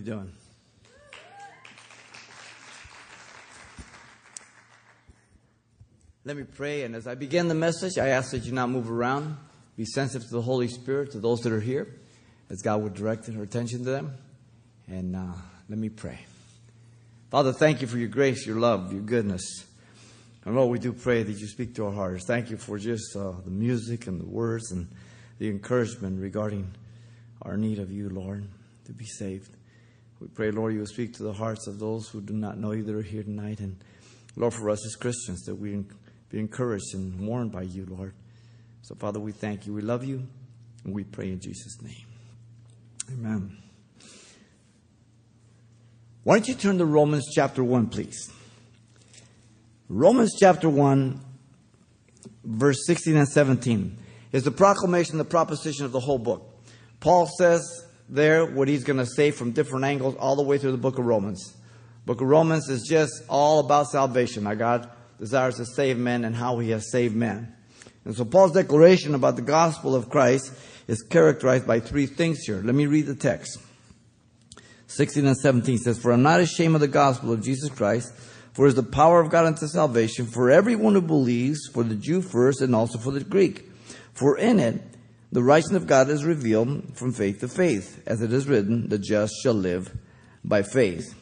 you doing? Let me pray, and as I begin the message, I ask that you not move around. Be sensitive to the Holy Spirit, to those that are here, as God would direct our attention to them. And uh, let me pray. Father, thank you for your grace, your love, your goodness. And Lord, we do pray that you speak to our hearts. Thank you for just uh, the music and the words and the encouragement regarding our need of you, Lord, to be saved. We pray, Lord, you will speak to the hearts of those who do not know you that are here tonight. And Lord, for us as Christians, that we be encouraged and warned by you, Lord. So, Father, we thank you. We love you. And we pray in Jesus' name. Amen. Why don't you turn to Romans chapter 1, please? Romans chapter 1, verse 16 and 17 is the proclamation, the proposition of the whole book. Paul says there what he's going to say from different angles all the way through the book of Romans. Book of Romans is just all about salvation. Now, God desires to save men and how he has saved men. And so Paul's declaration about the gospel of Christ is characterized by three things here. Let me read the text. 16 and 17 says, For I'm not ashamed of the gospel of Jesus Christ, for it is the power of God unto salvation for everyone who believes, for the Jew first and also for the Greek. For in it the righteousness of God is revealed from faith to faith, as it is written, the just shall live by faith.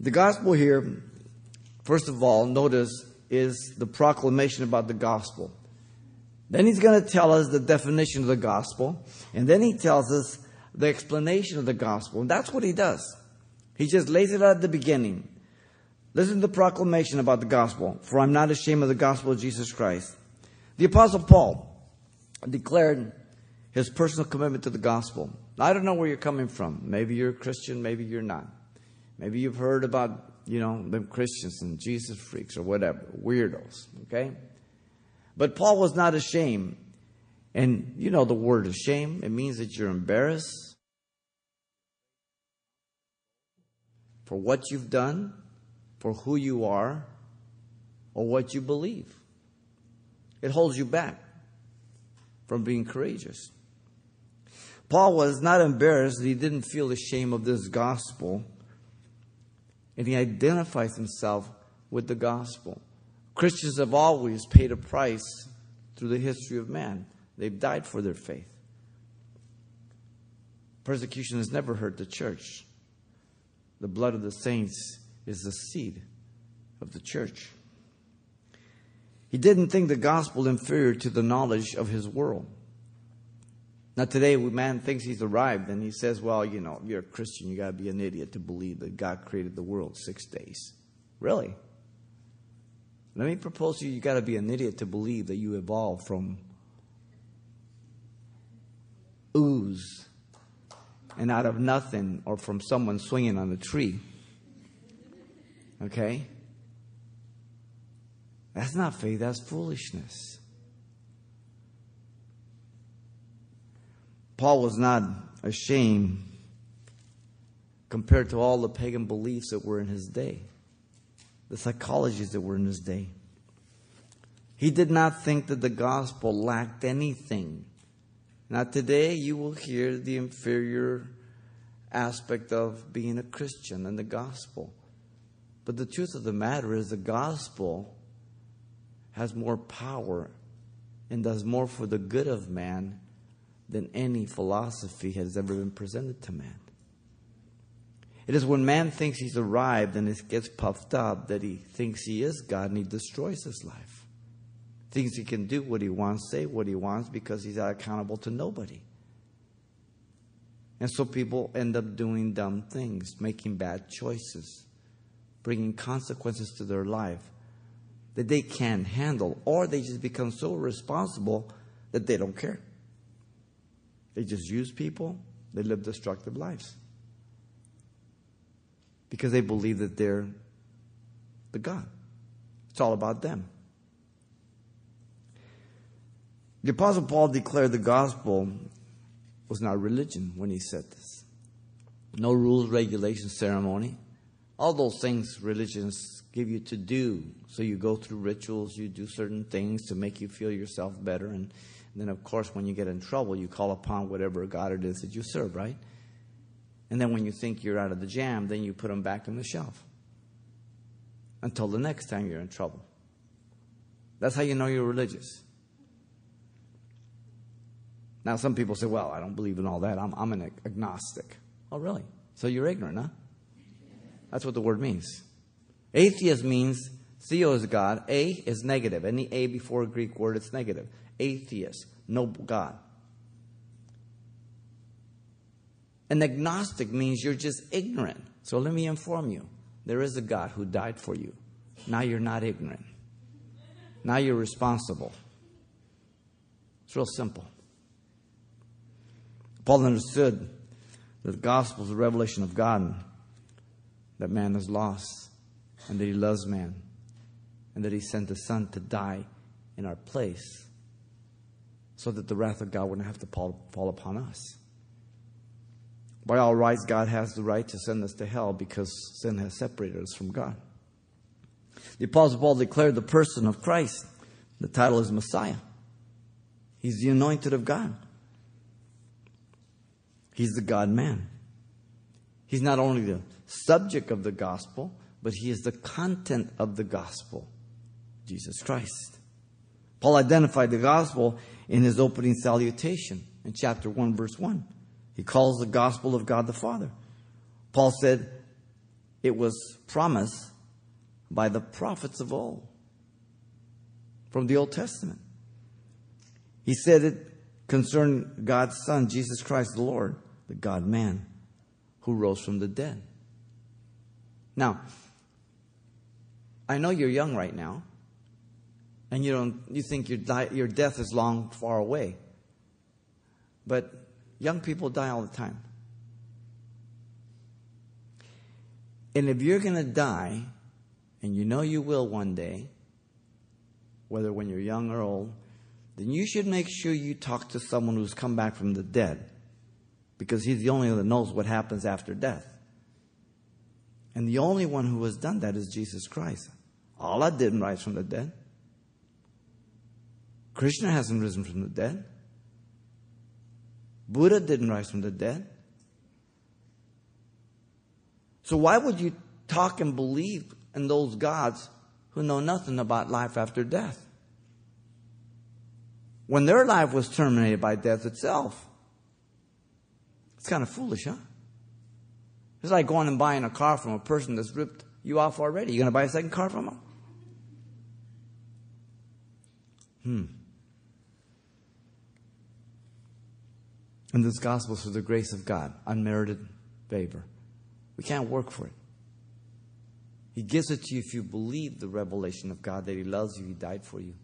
The gospel here, first of all, notice, is the proclamation about the gospel. Then he's going to tell us the definition of the gospel, and then he tells us the explanation of the gospel. And that's what he does. He just lays it out at the beginning. Listen to the proclamation about the gospel. For I'm not ashamed of the gospel of Jesus Christ. The apostle Paul declared his personal commitment to the gospel. I don't know where you're coming from. Maybe you're a Christian, maybe you're not. Maybe you've heard about, you know, them Christians and Jesus freaks or whatever, weirdos, okay? But Paul was not ashamed. And you know the word ashamed, it means that you're embarrassed for what you've done, for who you are, or what you believe. It holds you back from being courageous. Paul was not embarrassed he didn't feel the shame of this gospel, and he identifies himself with the gospel. Christians have always paid a price through the history of man. They've died for their faith. Persecution has never hurt the church. The blood of the saints is the seed of the church. He didn't think the gospel inferior to the knowledge of his world. Now, today, man thinks he's arrived and he says, Well, you know, you're a Christian, you got to be an idiot to believe that God created the world six days. Really? Let me propose to you, you got to be an idiot to believe that you evolved from ooze and out of nothing or from someone swinging on a tree. Okay? That's not faith, that's foolishness. Paul was not ashamed compared to all the pagan beliefs that were in his day, the psychologies that were in his day. He did not think that the gospel lacked anything. Now, today you will hear the inferior aspect of being a Christian and the gospel. But the truth of the matter is, the gospel has more power and does more for the good of man than any philosophy has ever been presented to man. It is when man thinks he's arrived and it gets puffed up that he thinks he is God and he destroys his life. Thinks he can do what he wants, say what he wants because he's not accountable to nobody. And so people end up doing dumb things, making bad choices, bringing consequences to their life that they can't handle, or they just become so responsible that they don't care. They just use people, they live destructive lives because they believe that they're the God. It's all about them. The Apostle Paul declared the gospel was not religion when he said this. No rules, regulations, ceremony. All those things religions give you to do. So you go through rituals, you do certain things to make you feel yourself better. And, then, of course, when you get in trouble, you call upon whatever God it is that you serve, right? And then when you think you're out of the jam, then you put them back on the shelf until the next time you're in trouble. That's how you know you're religious. Now, some people say, well, I don't believe in all that. I'm, I'm an agnostic. Oh, really? So you're ignorant, huh? That's what the word means. Atheist means theo is God, A is negative. Any A before a Greek word, it's negative. Atheist, no God. An agnostic means you're just ignorant. So let me inform you there is a God who died for you. Now you're not ignorant. Now you're responsible. It's real simple. Paul understood that the gospel is the revelation of God, that man is lost, and that he loves man, and that he sent his son to die in our place so that the wrath of God wouldn't have to fall, fall upon us. By all rights, God has the right to send us to hell because sin has separated us from God. The Apostle Paul declared the person of Christ. The title is Messiah. He's the anointed of God. He's the God man. He's not only the subject of the gospel, but he is the content of the gospel Jesus Christ. Paul identified the gospel in his opening salutation in chapter 1, verse 1. He calls the gospel of God the Father. Paul said it was promised by the prophets of old from the Old Testament. He said it concerned God's Son, Jesus Christ the Lord, the God man, who rose from the dead. Now, I know you're young right now, and you don't you think your, your death is long far away. But Young people die all the time. And if you're going to die, and you know you will one day, whether when you're young or old, then you should make sure you talk to someone who's come back from the dead. Because he's the only one that knows what happens after death. And the only one who has done that is Jesus Christ. Allah didn't rise from the dead. Krishna hasn't risen from the dead. Buddha didn't rise from the dead. So why would you talk and believe in those gods who know nothing about life after death? When their life was terminated by death itself. It's kind of foolish, huh? It's like going and buying a car from a person that's ripped you off already. You're going to buy a second car from them? Hmm. And this gospel is for the grace of God, unmerited favor. We can't work for it. He gives it to you if you believe the revelation of God that He loves you, He died for you.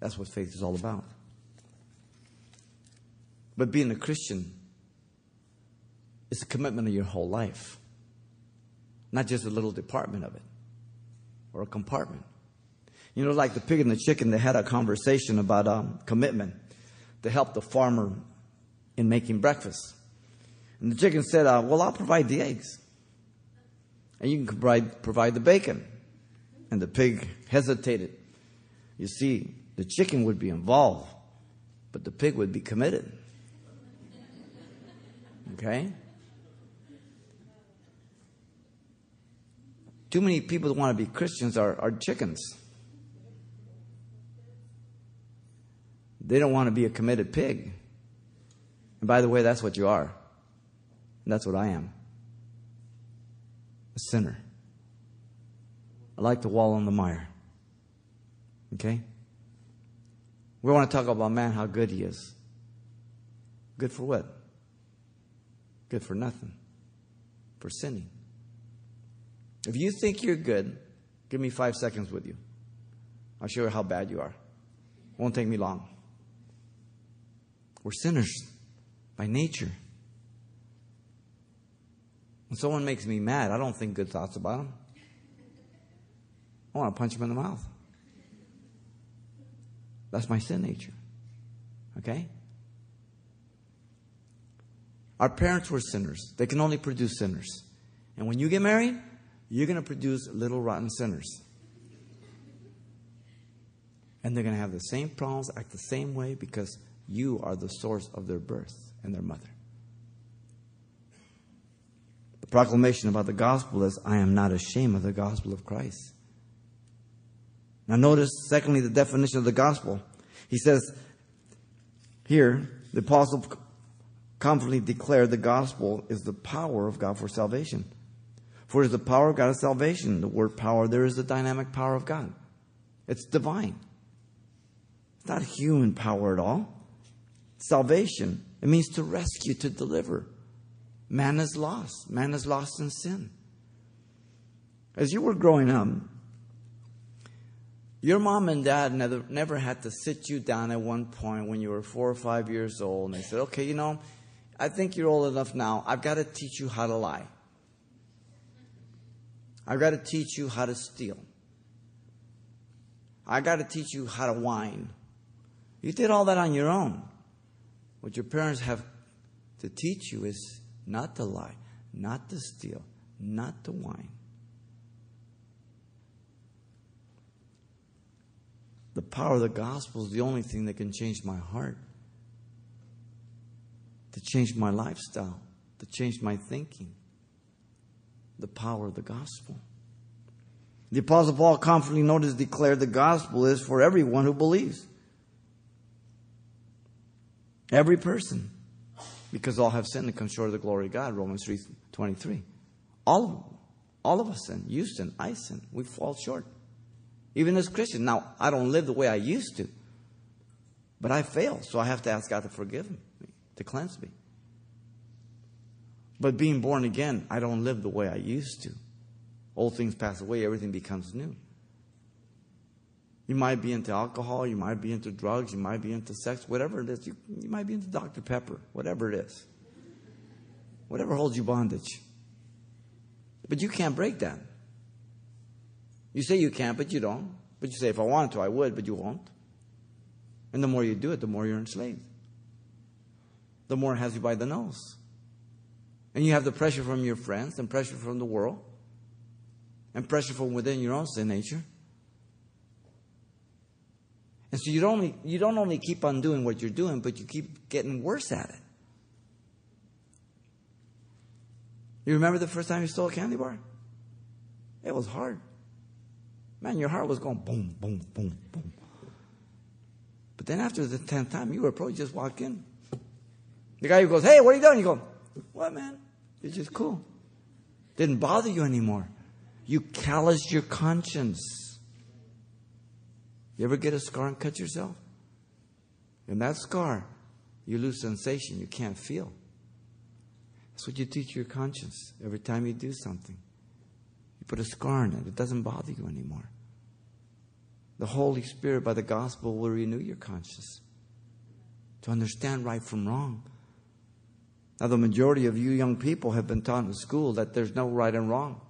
That's what faith is all about. But being a Christian is a commitment of your whole life, not just a little department of it or a compartment. You know, like the pig and the chicken, they had a conversation about um, commitment to help the farmer in making breakfast. And the chicken said, uh, Well, I'll provide the eggs. And you can provide, provide the bacon. And the pig hesitated. You see, the chicken would be involved, but the pig would be committed. Okay? Too many people that want to be Christians are, are chickens. They don't want to be a committed pig. And by the way, that's what you are. And that's what I am a sinner. I like to wallow in the mire. Okay? We want to talk about man, how good he is. Good for what? Good for nothing. For sinning. If you think you're good, give me five seconds with you. I'll show you how bad you are. Won't take me long. We're sinners by nature. When someone makes me mad, I don't think good thoughts about them. I want to punch them in the mouth. That's my sin nature. Okay? Our parents were sinners. They can only produce sinners. And when you get married, you're going to produce little rotten sinners. And they're going to have the same problems, act the same way because you are the source of their birth and their mother. The proclamation about the gospel is, I am not ashamed of the gospel of Christ. Now, notice, secondly, the definition of the gospel. He says here, the apostle confidently declare the gospel is the power of God for salvation. For it is the power of God of salvation. The word power, there is the dynamic power of God. It's divine. It's not human power at all. Salvation. It means to rescue, to deliver. Man is lost. Man is lost in sin. As you were growing up, your mom and dad never, never had to sit you down at one point when you were four or five years old and they said, okay, you know, I think you're old enough now. I've got to teach you how to lie. I've got to teach you how to steal. I've got to teach you how to whine. You did all that on your own. What your parents have to teach you is not to lie, not to steal, not to whine. The power of the gospel is the only thing that can change my heart, to change my lifestyle, to change my thinking. The power of the gospel. The Apostle Paul confidently notice declared the gospel is for everyone who believes. Every person. Because all have sinned and come short of the glory of God, Romans 3 23. All of. All of us sin. You sin. I sin. We fall short. Even as Christians. Now, I don't live the way I used to. But I fail, so I have to ask God to forgive me, to cleanse me. But being born again, I don't live the way I used to. Old things pass away, everything becomes new. You might be into alcohol, you might be into drugs, you might be into sex, whatever it is. You, you might be into Dr. Pepper, whatever it is. Whatever holds you bondage. But you can't break that. You say you can't, but you don't. But you say, if I wanted to, I would, but you won't. And the more you do it, the more you're enslaved. The more it has you by the nose. And you have the pressure from your friends and pressure from the world and pressure from within your own sin nature. And so you don't, only, you don't only keep on doing what you're doing, but you keep getting worse at it. You remember the first time you stole a candy bar? It was hard. Man, your heart was going boom, boom, boom, boom. But then after the tenth time, you were probably just walk in. The guy who goes, Hey, what are you doing? You go, What, man? It's just cool. Didn't bother you anymore. You calloused your conscience. You ever get a scar and cut yourself? And that scar, you lose sensation. You can't feel. That's what you teach your conscience every time you do something. You put a scar in it, it doesn't bother you anymore. The Holy Spirit, by the gospel, will renew your conscience to understand right from wrong. Now, the majority of you young people have been taught in school that there's no right and wrong.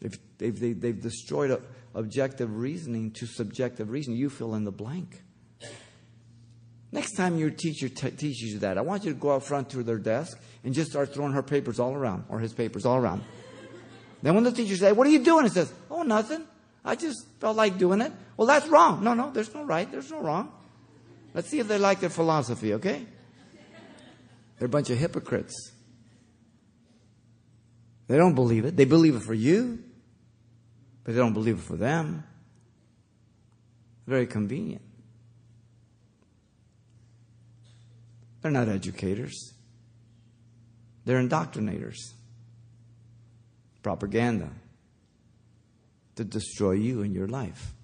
They've, they've, they've destroyed objective reasoning to subjective reasoning. You fill in the blank. Next time your teacher t- teaches you that, I want you to go out front to their desk and just start throwing her papers all around, or his papers all around. then when the teacher says, What are you doing? He says, Oh, nothing. I just felt like doing it. Well, that's wrong. No, no, there's no right, there's no wrong. Let's see if they like their philosophy, okay? They're a bunch of hypocrites. They don't believe it. They believe it for you, but they don't believe it for them. Very convenient. They're not educators. They're indoctrinators. Propaganda to destroy you and your life.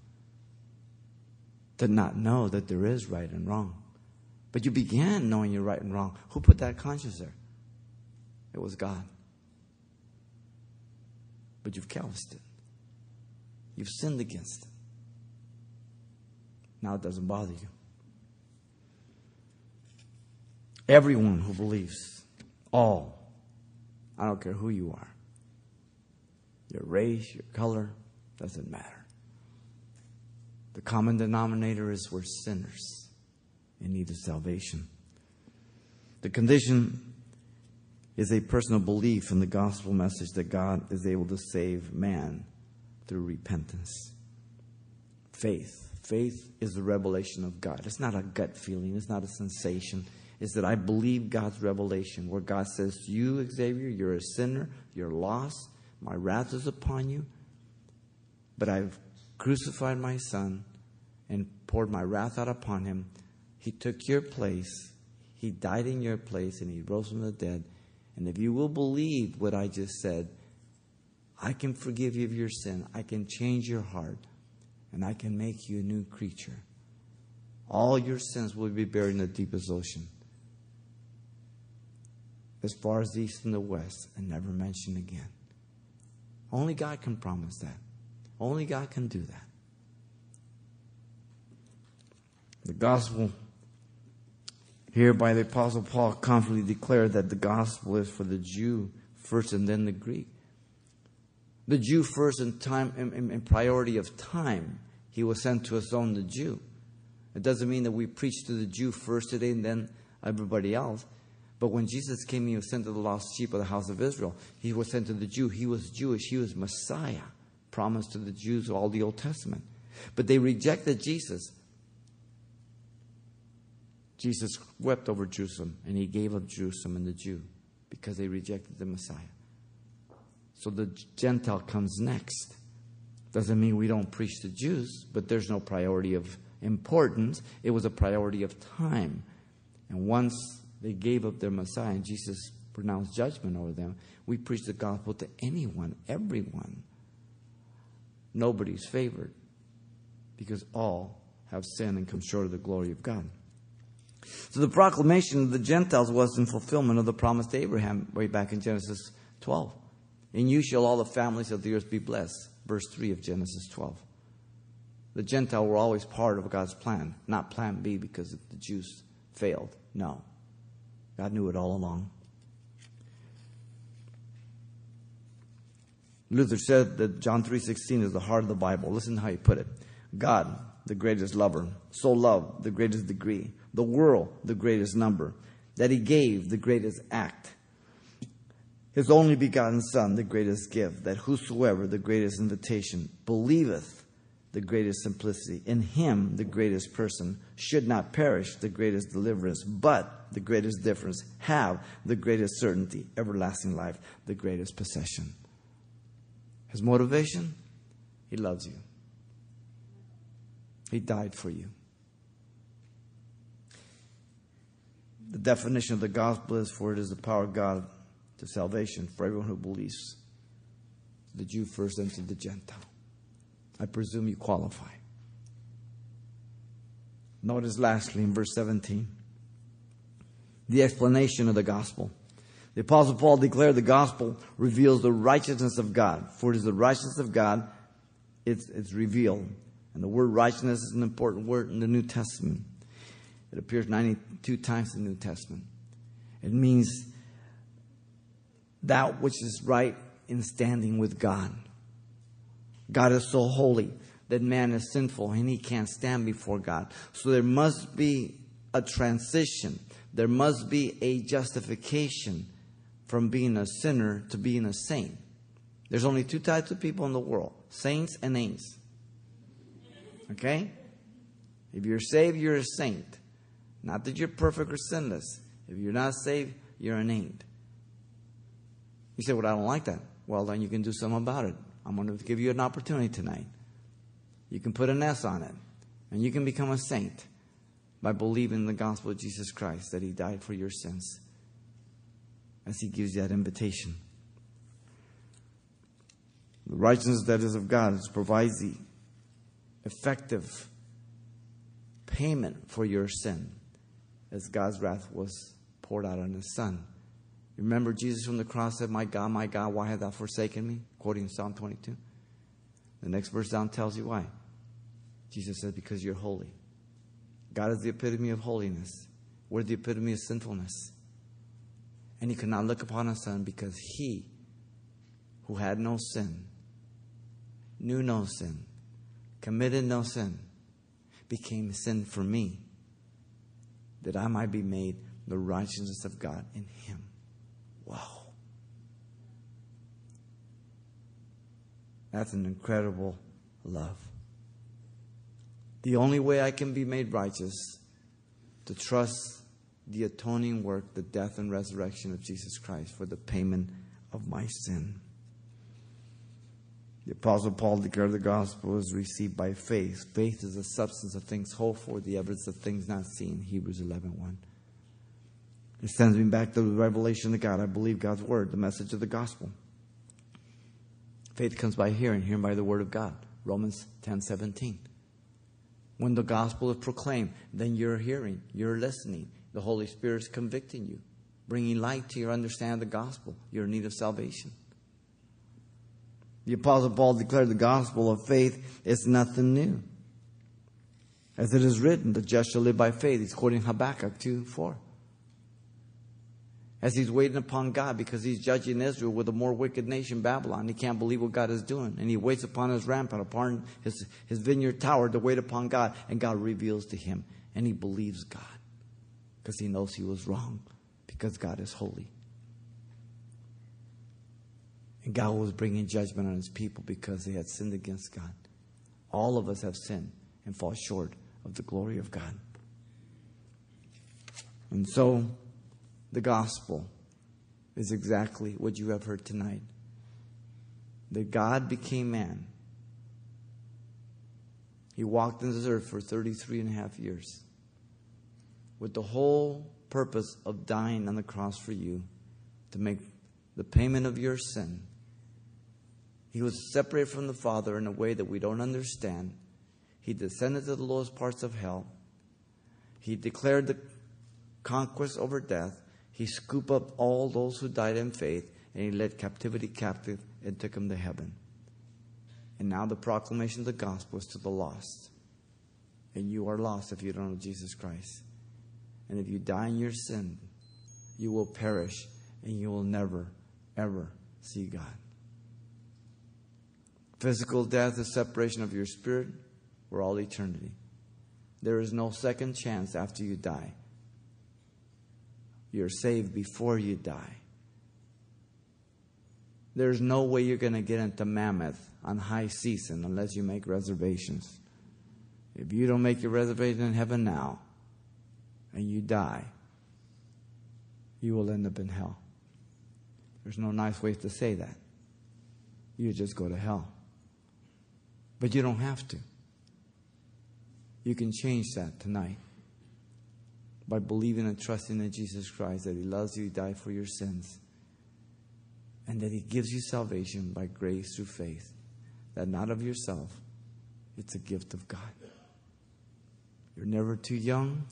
To not know that there is right and wrong. But you began knowing you're right and wrong. Who put that conscience there? It was God. But you've calloused it. You've sinned against it. Now it doesn't bother you. Everyone who believes, all, I don't care who you are, your race, your color, doesn't matter. The common denominator is we're sinners in need of salvation. The condition is a personal belief in the gospel message that God is able to save man through repentance. Faith. Faith is the revelation of God. It's not a gut feeling, it's not a sensation, is that I believe God's revelation, where God says, You, Xavier, you're a sinner, you're lost, my wrath is upon you, but I've crucified my son and poured my wrath out upon him. He took your place, he died in your place, and he rose from the dead. And if you will believe what I just said, I can forgive you of your sin, I can change your heart, and I can make you a new creature. All your sins will be buried in the deepest ocean, as far as the east and the west, and never mentioned again. Only God can promise that. Only God can do that. The gospel here by the Apostle Paul confidently declared that the gospel is for the Jew first and then the Greek. The Jew first in time in, in priority of time. He was sent to his own the Jew. It doesn't mean that we preach to the Jew first today and then everybody else. But when Jesus came, he was sent to the lost sheep of the house of Israel. He was sent to the Jew. He was Jewish. He was Messiah, promised to the Jews of all the Old Testament. But they rejected Jesus. Jesus wept over Jerusalem, and he gave up Jerusalem and the Jew because they rejected the Messiah. So the Gentile comes next. Doesn't mean we don't preach to Jews, but there's no priority of importance. It was a priority of time. And once they gave up their Messiah and Jesus pronounced judgment over them, we preach the gospel to anyone, everyone. Nobody's favored because all have sinned and come short of the glory of God. So the proclamation of the Gentiles was in fulfillment of the promise to Abraham way back in Genesis 12. In you shall all the families of the earth be blessed. Verse 3 of Genesis 12. The Gentile were always part of God's plan, not plan B because the Jews failed. No. God knew it all along. Luther said that John 3:16 is the heart of the Bible. Listen how he put it. God, the greatest lover, so loved the greatest degree, the world the greatest number, that he gave the greatest act. His only begotten Son, the greatest gift, that whosoever, the greatest invitation, believeth the greatest simplicity, in him, the greatest person, should not perish, the greatest deliverance, but the greatest difference, have the greatest certainty, everlasting life, the greatest possession. His motivation? He loves you. He died for you. The definition of the gospel is for it is the power of God to salvation for everyone who believes. The Jew first and to the Gentile. I presume you qualify. Notice lastly in verse 17 the explanation of the gospel. The Apostle Paul declared the gospel reveals the righteousness of God. For it is the righteousness of God, it's, it's revealed. And the word righteousness is an important word in the New Testament. It appears 92 times in the New Testament. It means that which is right in standing with God. God is so holy that man is sinful and he can't stand before God. So there must be a transition. There must be a justification from being a sinner to being a saint. There's only two types of people in the world saints and ain'ts. Okay? If you're saved, you're a saint. Not that you're perfect or sinless. If you're not saved, you're an. You say, Well, I don't like that. Well, then you can do something about it. I'm going to give you an opportunity tonight. You can put an S on it, and you can become a saint by believing the gospel of Jesus Christ that He died for your sins as He gives you that invitation. The righteousness that is of God is provides the effective payment for your sin as God's wrath was poured out on His Son. Remember, Jesus from the cross said, My God, my God, why hast thou forsaken me? Quoting Psalm 22. The next verse down tells you why. Jesus said, Because you're holy. God is the epitome of holiness. We're the epitome of sinfulness. And he could not look upon his son because he, who had no sin, knew no sin, committed no sin, became sin for me, that I might be made the righteousness of God in him. Wow. That's an incredible love. The only way I can be made righteous to trust the atoning work, the death and resurrection of Jesus Christ for the payment of my sin. The Apostle Paul declared the gospel is received by faith. Faith is the substance of things hoped for, the evidence of things not seen. Hebrews 11 1. It sends me back to the revelation of God. I believe God's word, the message of the gospel. Faith comes by hearing, hearing by the word of God. Romans 10 17. When the gospel is proclaimed, then you're hearing, you're listening. The Holy Spirit is convicting you, bringing light to your understanding of the gospel. You're in need of salvation. The Apostle Paul declared the gospel of faith is nothing new. As it is written, the just shall live by faith. He's quoting Habakkuk 2 4 as he's waiting upon God because he's judging Israel with a more wicked nation, Babylon. He can't believe what God is doing. And he waits upon his rampart, upon his, his vineyard tower to wait upon God. And God reveals to him. And he believes God because he knows he was wrong because God is holy. And God was bringing judgment on his people because they had sinned against God. All of us have sinned and fall short of the glory of God. And so, the gospel is exactly what you have heard tonight that God became man. He walked in this earth for 33 and a half years with the whole purpose of dying on the cross for you to make the payment of your sin. He was separated from the Father in a way that we don't understand. He descended to the lowest parts of hell. He declared the conquest over death. He scooped up all those who died in faith and he led captivity captive and took them to heaven. And now the proclamation of the gospel is to the lost. And you are lost if you don't know Jesus Christ. And if you die in your sin, you will perish and you will never, ever see God. Physical death is separation of your spirit for all eternity. There is no second chance after you die. You're saved before you die. There's no way you're going to get into Mammoth on high season unless you make reservations. If you don't make your reservation in heaven now and you die, you will end up in hell. There's no nice way to say that. You just go to hell. But you don't have to. You can change that tonight by believing and trusting in Jesus Christ that He loves you, He died for your sins, and that He gives you salvation by grace through faith, that not of yourself, it's a gift of God. You're never too young,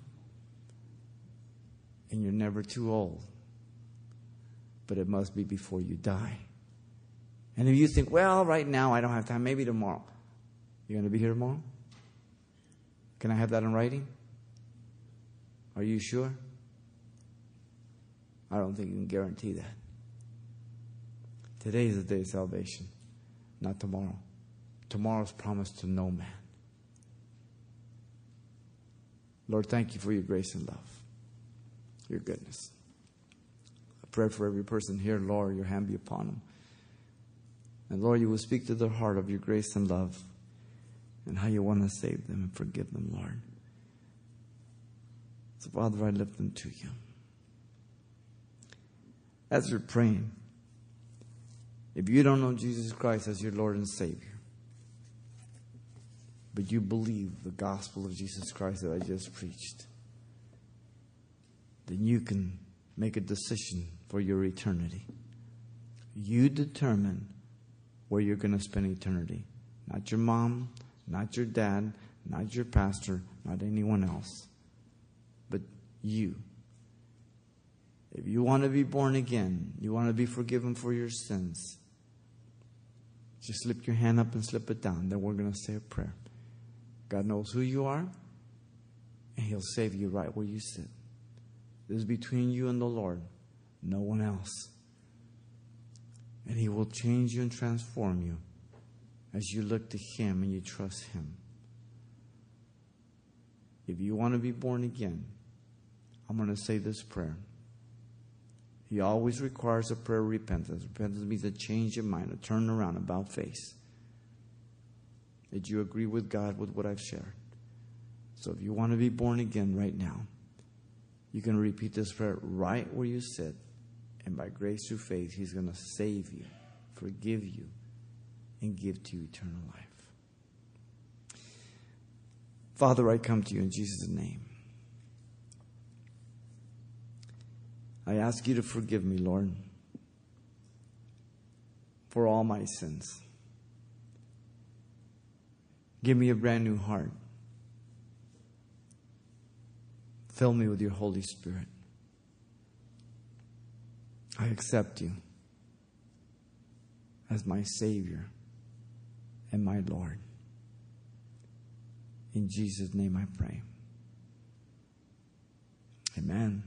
and you're never too old, but it must be before you die. And if you think, well, right now I don't have time, maybe tomorrow. You're going to be here tomorrow? Can I have that in writing? Are you sure? I don't think you can guarantee that. Today is the day of salvation, not tomorrow. Tomorrow's promised to no man. Lord, thank you for your grace and love, your goodness. I pray for every person here, Lord, your hand be upon them. And Lord, you will speak to their heart of your grace and love and how you want to save them and forgive them, Lord. So, Father, I lift them to you. As you're praying, if you don't know Jesus Christ as your Lord and Savior, but you believe the gospel of Jesus Christ that I just preached, then you can make a decision for your eternity. You determine where you're going to spend eternity. Not your mom, not your dad, not your pastor, not anyone else but you. If you want to be born again, you want to be forgiven for your sins, just slip your hand up and slip it down. Then we're going to say a prayer. God knows who you are, and He'll save you right where you sit. This is between you and the Lord, no one else. And He will change you and transform you as you look to Him and you trust Him. If you want to be born again, I'm going to say this prayer. He always requires a prayer of repentance. Repentance means a change of mind, a turn around, about face. Did you agree with God with what I've shared? So if you want to be born again right now, You can repeat this prayer right where you sit, and by grace through faith, He's going to save you, forgive you, and give to you eternal life. Father, I come to you in Jesus' name. I ask you to forgive me, Lord, for all my sins. Give me a brand new heart. Fill me with your Holy Spirit. I accept you as my Savior and my Lord. In Jesus' name I pray. Amen.